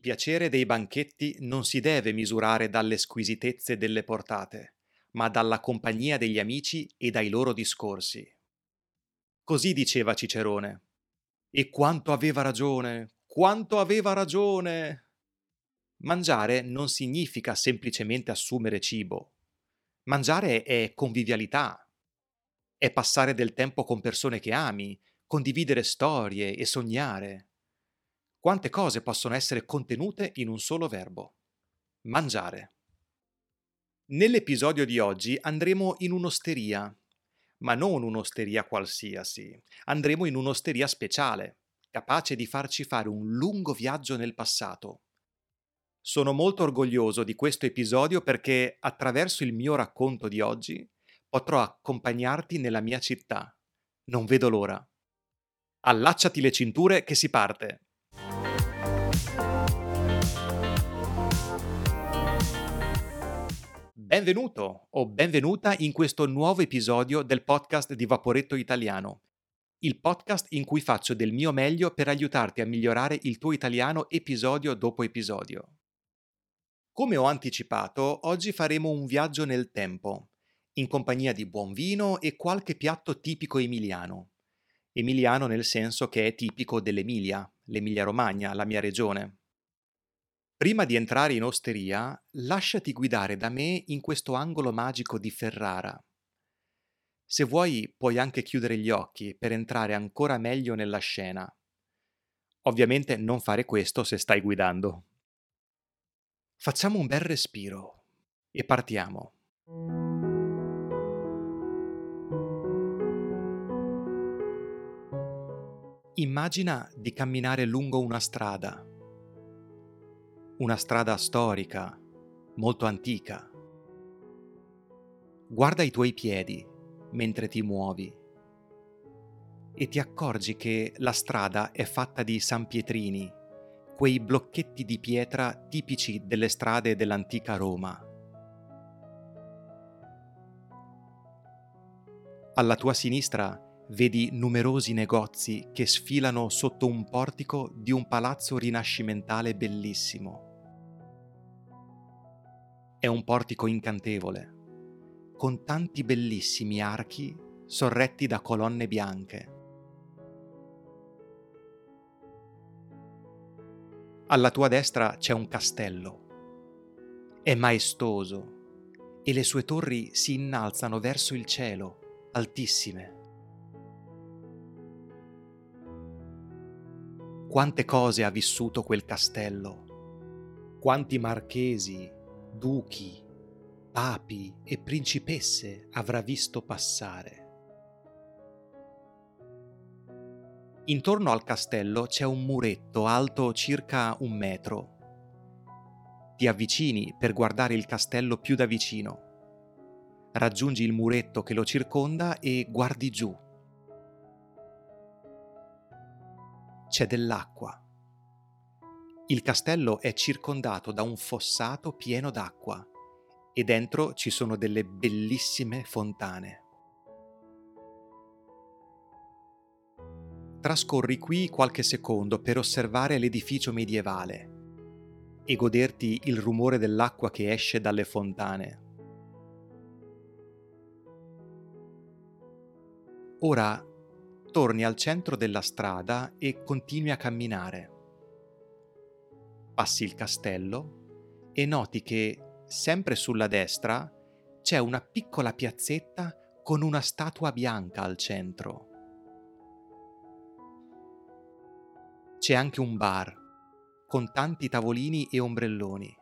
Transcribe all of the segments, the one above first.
Piacere dei banchetti non si deve misurare dalle squisitezze delle portate, ma dalla compagnia degli amici e dai loro discorsi. Così diceva Cicerone. E quanto aveva ragione, quanto aveva ragione. Mangiare non significa semplicemente assumere cibo. Mangiare è convivialità, è passare del tempo con persone che ami, condividere storie e sognare. Quante cose possono essere contenute in un solo verbo? Mangiare. Nell'episodio di oggi andremo in un'osteria, ma non un'osteria qualsiasi, andremo in un'osteria speciale, capace di farci fare un lungo viaggio nel passato. Sono molto orgoglioso di questo episodio perché attraverso il mio racconto di oggi potrò accompagnarti nella mia città. Non vedo l'ora. Allacciati le cinture che si parte. Benvenuto o benvenuta in questo nuovo episodio del podcast di Vaporetto Italiano, il podcast in cui faccio del mio meglio per aiutarti a migliorare il tuo italiano episodio dopo episodio. Come ho anticipato, oggi faremo un viaggio nel tempo, in compagnia di buon vino e qualche piatto tipico emiliano. Emiliano nel senso che è tipico dell'Emilia, l'Emilia Romagna, la mia regione. Prima di entrare in osteria, lasciati guidare da me in questo angolo magico di Ferrara. Se vuoi, puoi anche chiudere gli occhi per entrare ancora meglio nella scena. Ovviamente non fare questo se stai guidando. Facciamo un bel respiro e partiamo. Immagina di camminare lungo una strada una strada storica, molto antica. Guarda i tuoi piedi mentre ti muovi e ti accorgi che la strada è fatta di sanpietrini, quei blocchetti di pietra tipici delle strade dell'antica Roma. Alla tua sinistra vedi numerosi negozi che sfilano sotto un portico di un palazzo rinascimentale bellissimo. È un portico incantevole, con tanti bellissimi archi sorretti da colonne bianche. Alla tua destra c'è un castello. È maestoso e le sue torri si innalzano verso il cielo, altissime. Quante cose ha vissuto quel castello, quanti marchesi, duchi, papi e principesse avrà visto passare. Intorno al castello c'è un muretto alto circa un metro. Ti avvicini per guardare il castello più da vicino. Raggiungi il muretto che lo circonda e guardi giù. C'è dell'acqua il castello è circondato da un fossato pieno d'acqua e dentro ci sono delle bellissime fontane. Trascorri qui qualche secondo per osservare l'edificio medievale e goderti il rumore dell'acqua che esce dalle fontane. Ora torni al centro della strada e continui a camminare passi il castello e noti che, sempre sulla destra, c'è una piccola piazzetta con una statua bianca al centro. C'è anche un bar con tanti tavolini e ombrelloni.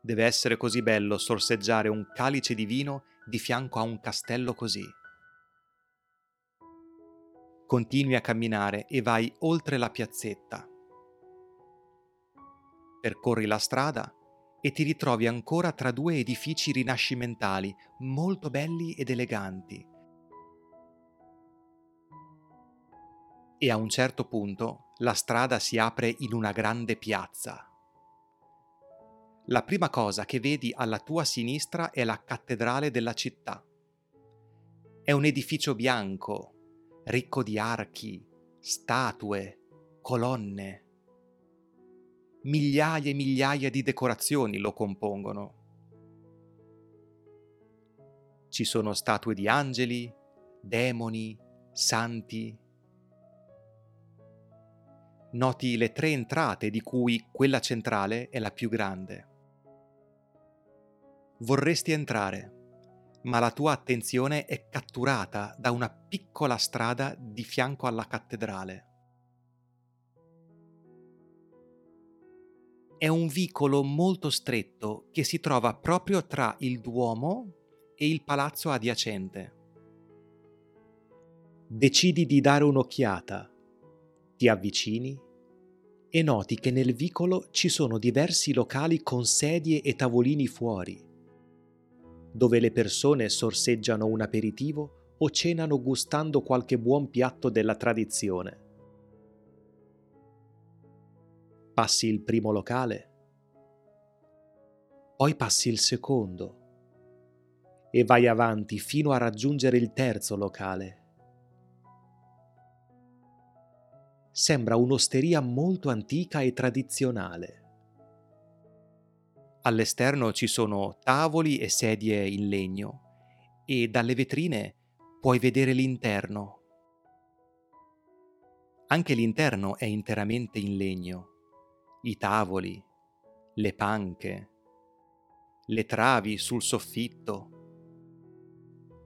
Deve essere così bello sorseggiare un calice di vino di fianco a un castello così. Continui a camminare e vai oltre la piazzetta percorri la strada e ti ritrovi ancora tra due edifici rinascimentali molto belli ed eleganti. E a un certo punto la strada si apre in una grande piazza. La prima cosa che vedi alla tua sinistra è la cattedrale della città. È un edificio bianco, ricco di archi, statue, colonne Migliaia e migliaia di decorazioni lo compongono. Ci sono statue di angeli, demoni, santi. Noti le tre entrate di cui quella centrale è la più grande. Vorresti entrare, ma la tua attenzione è catturata da una piccola strada di fianco alla cattedrale. È un vicolo molto stretto che si trova proprio tra il Duomo e il palazzo adiacente. Decidi di dare un'occhiata, ti avvicini e noti che nel vicolo ci sono diversi locali con sedie e tavolini fuori dove le persone sorseggiano un aperitivo o cenano gustando qualche buon piatto della tradizione. Passi il primo locale, poi passi il secondo e vai avanti fino a raggiungere il terzo locale. Sembra un'osteria molto antica e tradizionale All'esterno ci sono tavoli e sedie in legno e dalle vetrine puoi vedere l'interno. Anche l'interno è interamente in legno. I tavoli, le panche, le travi sul soffitto,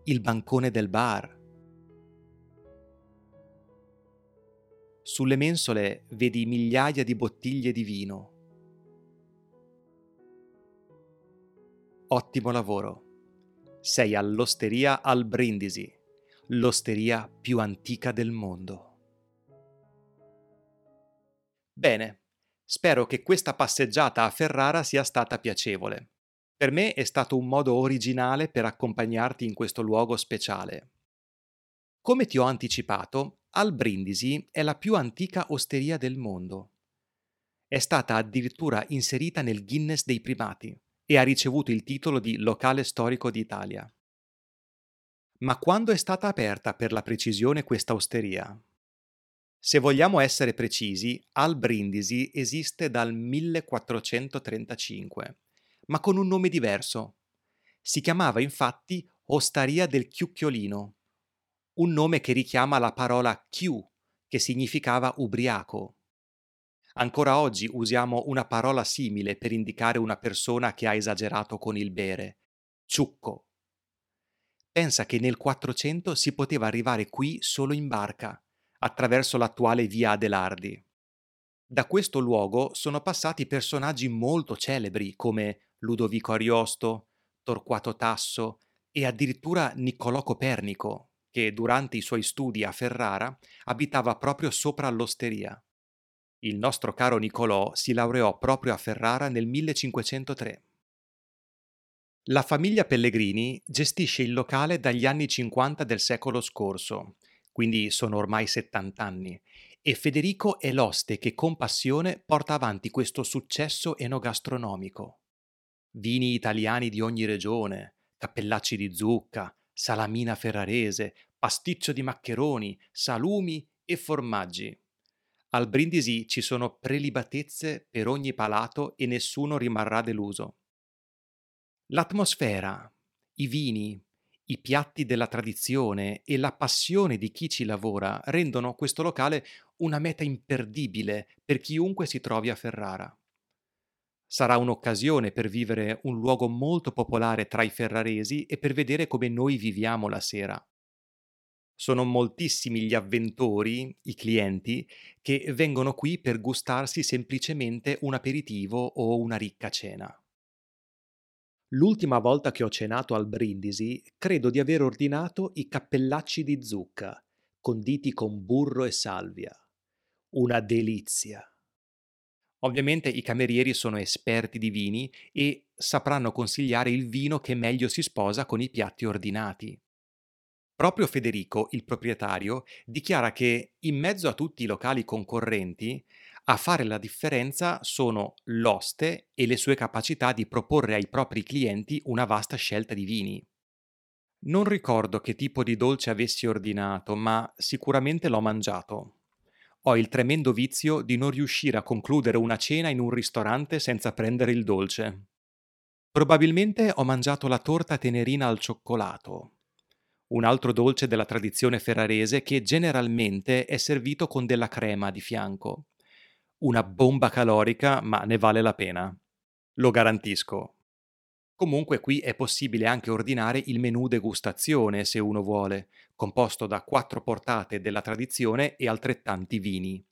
il bancone del bar. Sulle mensole vedi migliaia di bottiglie di vino Ottimo lavoro. Sei all'osteria al Brindisi, l'osteria più antica del mondo. Bene, spero che questa passeggiata a Ferrara sia stata piacevole. Per me è stato un modo originale per accompagnarti in questo luogo speciale. Come ti ho anticipato, al Brindisi è la più antica osteria del mondo. È stata addirittura inserita nel Guinness dei primati e ha ricevuto il titolo di locale storico d'Italia. Ma quando è stata aperta per la precisione questa osteria? Se vogliamo essere precisi, Al Brindisi esiste dal 1435, ma con un nome diverso. Si chiamava infatti Osteria del Chiucchiolino, un nome che richiama la parola chiù, che significava ubriaco. Ancora oggi usiamo una parola simile per indicare una persona che ha esagerato con il bere. Ciucco. Pensa che nel 400 si poteva arrivare qui solo in barca, attraverso l'attuale via Adelardi. Da questo luogo sono passati personaggi molto celebri come Ludovico Ariosto, Torquato Tasso e addirittura Niccolò Copernico, che durante i suoi studi a Ferrara abitava proprio sopra l'osteria. Il nostro caro Niccolò si laureò proprio a Ferrara nel 1503. La famiglia Pellegrini gestisce il locale dagli anni 50 del secolo scorso, quindi sono ormai 70 anni, e Federico è l'oste che con passione porta avanti questo successo enogastronomico. Vini italiani di ogni regione, cappellacci di zucca, salamina ferrarese, pasticcio di maccheroni, salumi e formaggi. Al brindisi ci sono prelibatezze per ogni palato e nessuno rimarrà deluso. L'atmosfera, i vini, i piatti della tradizione e la passione di chi ci lavora rendono questo locale una meta imperdibile per chiunque si trovi a Ferrara. Sarà un'occasione per vivere un luogo molto popolare tra i ferraresi e per vedere come noi viviamo la sera. Sono moltissimi gli avventori, i clienti, che vengono qui per gustarsi semplicemente un aperitivo o una ricca cena. L'ultima volta che ho cenato al Brindisi, credo di aver ordinato i cappellacci di zucca, conditi con burro e salvia. Una delizia. Ovviamente i camerieri sono esperti di vini e sapranno consigliare il vino che meglio si sposa con i piatti ordinati. Proprio Federico, il proprietario, dichiara che in mezzo a tutti i locali concorrenti, a fare la differenza sono l'oste e le sue capacità di proporre ai propri clienti una vasta scelta di vini. Non ricordo che tipo di dolce avessi ordinato, ma sicuramente l'ho mangiato. Ho il tremendo vizio di non riuscire a concludere una cena in un ristorante senza prendere il dolce. Probabilmente ho mangiato la torta tenerina al cioccolato, un altro dolce della tradizione ferrarese che generalmente è servito con della crema di fianco. Una bomba calorica, ma ne vale la pena. Lo garantisco. Comunque qui è possibile anche ordinare il menù degustazione se uno vuole, composto da quattro portate della tradizione e altrettanti vini.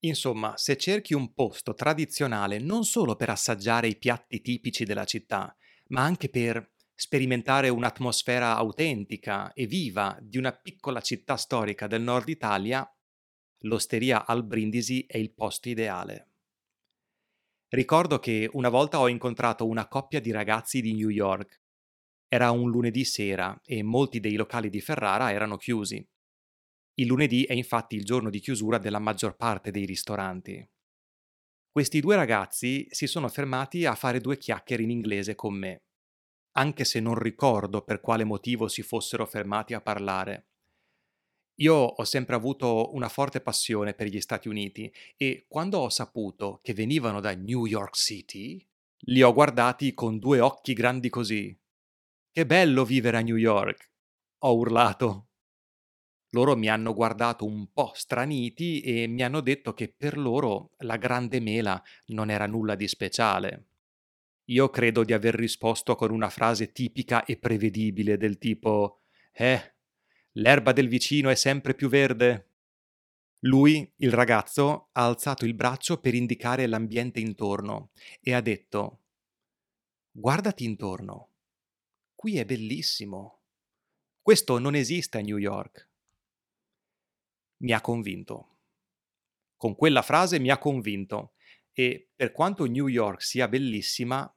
Insomma, se cerchi un posto tradizionale non solo per assaggiare i piatti tipici della città, ma anche per sperimentare un'atmosfera autentica e viva di una piccola città storica del nord Italia, l'osteria al Brindisi è il posto ideale. Ricordo che una volta ho incontrato una coppia di ragazzi di New York. Era un lunedì sera e molti dei locali di Ferrara erano chiusi. Il lunedì è infatti il giorno di chiusura della maggior parte dei ristoranti. Questi due ragazzi si sono fermati a fare due chiacchiere in inglese con me, anche se non ricordo per quale motivo si fossero fermati a parlare. Io ho sempre avuto una forte passione per gli Stati Uniti e quando ho saputo che venivano da New York City, li ho guardati con due occhi grandi così. Che bello vivere a New York! Ho urlato. Loro mi hanno guardato un po' straniti e mi hanno detto che per loro la grande mela non era nulla di speciale. Io credo di aver risposto con una frase tipica e prevedibile del tipo Eh, L'erba del vicino è sempre più verde. Lui, il ragazzo, ha alzato il braccio per indicare l'ambiente intorno e ha detto Guardati intorno. Qui è bellissimo. Questo non esiste a New York. Mi ha convinto. Con quella frase mi ha convinto e per quanto New York sia bellissima,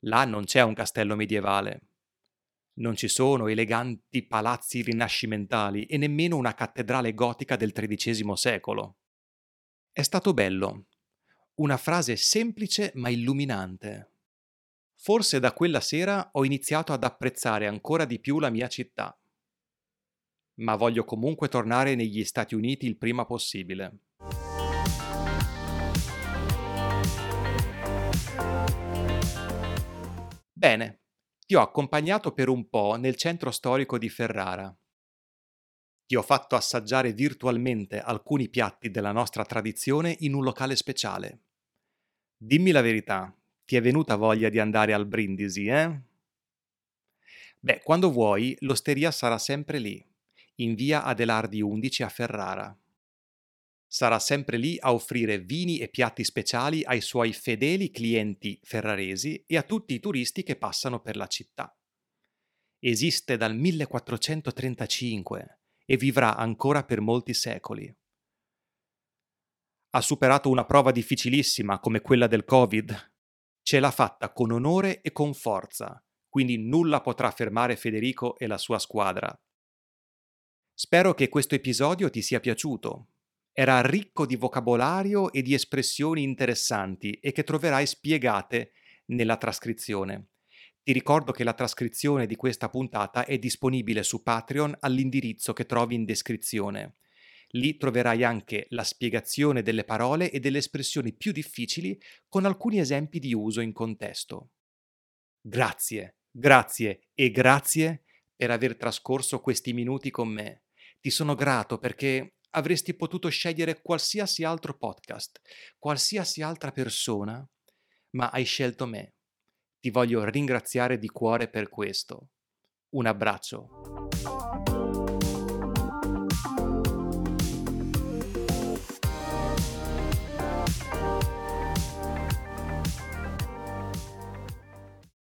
là non c'è un castello medievale non ci sono eleganti palazzi rinascimentali e nemmeno una cattedrale gotica del XIII secolo. È stato bello. Una frase semplice ma illuminante. Forse da quella sera ho iniziato ad apprezzare ancora di più la mia città. Ma voglio comunque tornare negli Stati Uniti il prima possibile. Bene, ti ho accompagnato per un po' nel centro storico di Ferrara. Ti ho fatto assaggiare virtualmente alcuni piatti della nostra tradizione in un locale speciale. Dimmi la verità, ti è venuta voglia di andare al brindisi, eh? Beh, quando vuoi, l'osteria sarà sempre lì, in via Adelardi 11 a Ferrara sarà sempre lì a offrire vini e piatti speciali ai suoi fedeli clienti ferraresi e a tutti i turisti che passano per la città. Esiste dal 1435 e vivrà ancora per molti secoli. Ha superato una prova difficilissima come quella del Covid. Ce l'ha fatta con onore e con forza, quindi nulla potrà fermare Federico e la sua squadra. Spero che questo episodio ti sia piaciuto era ricco di vocabolario e di espressioni interessanti e che troverai spiegate nella trascrizione. Ti ricordo che la trascrizione di questa puntata è disponibile su Patreon all'indirizzo che trovi in descrizione. Lì troverai anche la spiegazione delle parole e delle espressioni più difficili con alcuni esempi di uso in contesto. Grazie, grazie e grazie per aver trascorso questi minuti con me. Ti sono grato perché avresti potuto scegliere qualsiasi altro podcast, qualsiasi altra persona, ma hai scelto me. Ti voglio ringraziare di cuore per questo. Un abbraccio.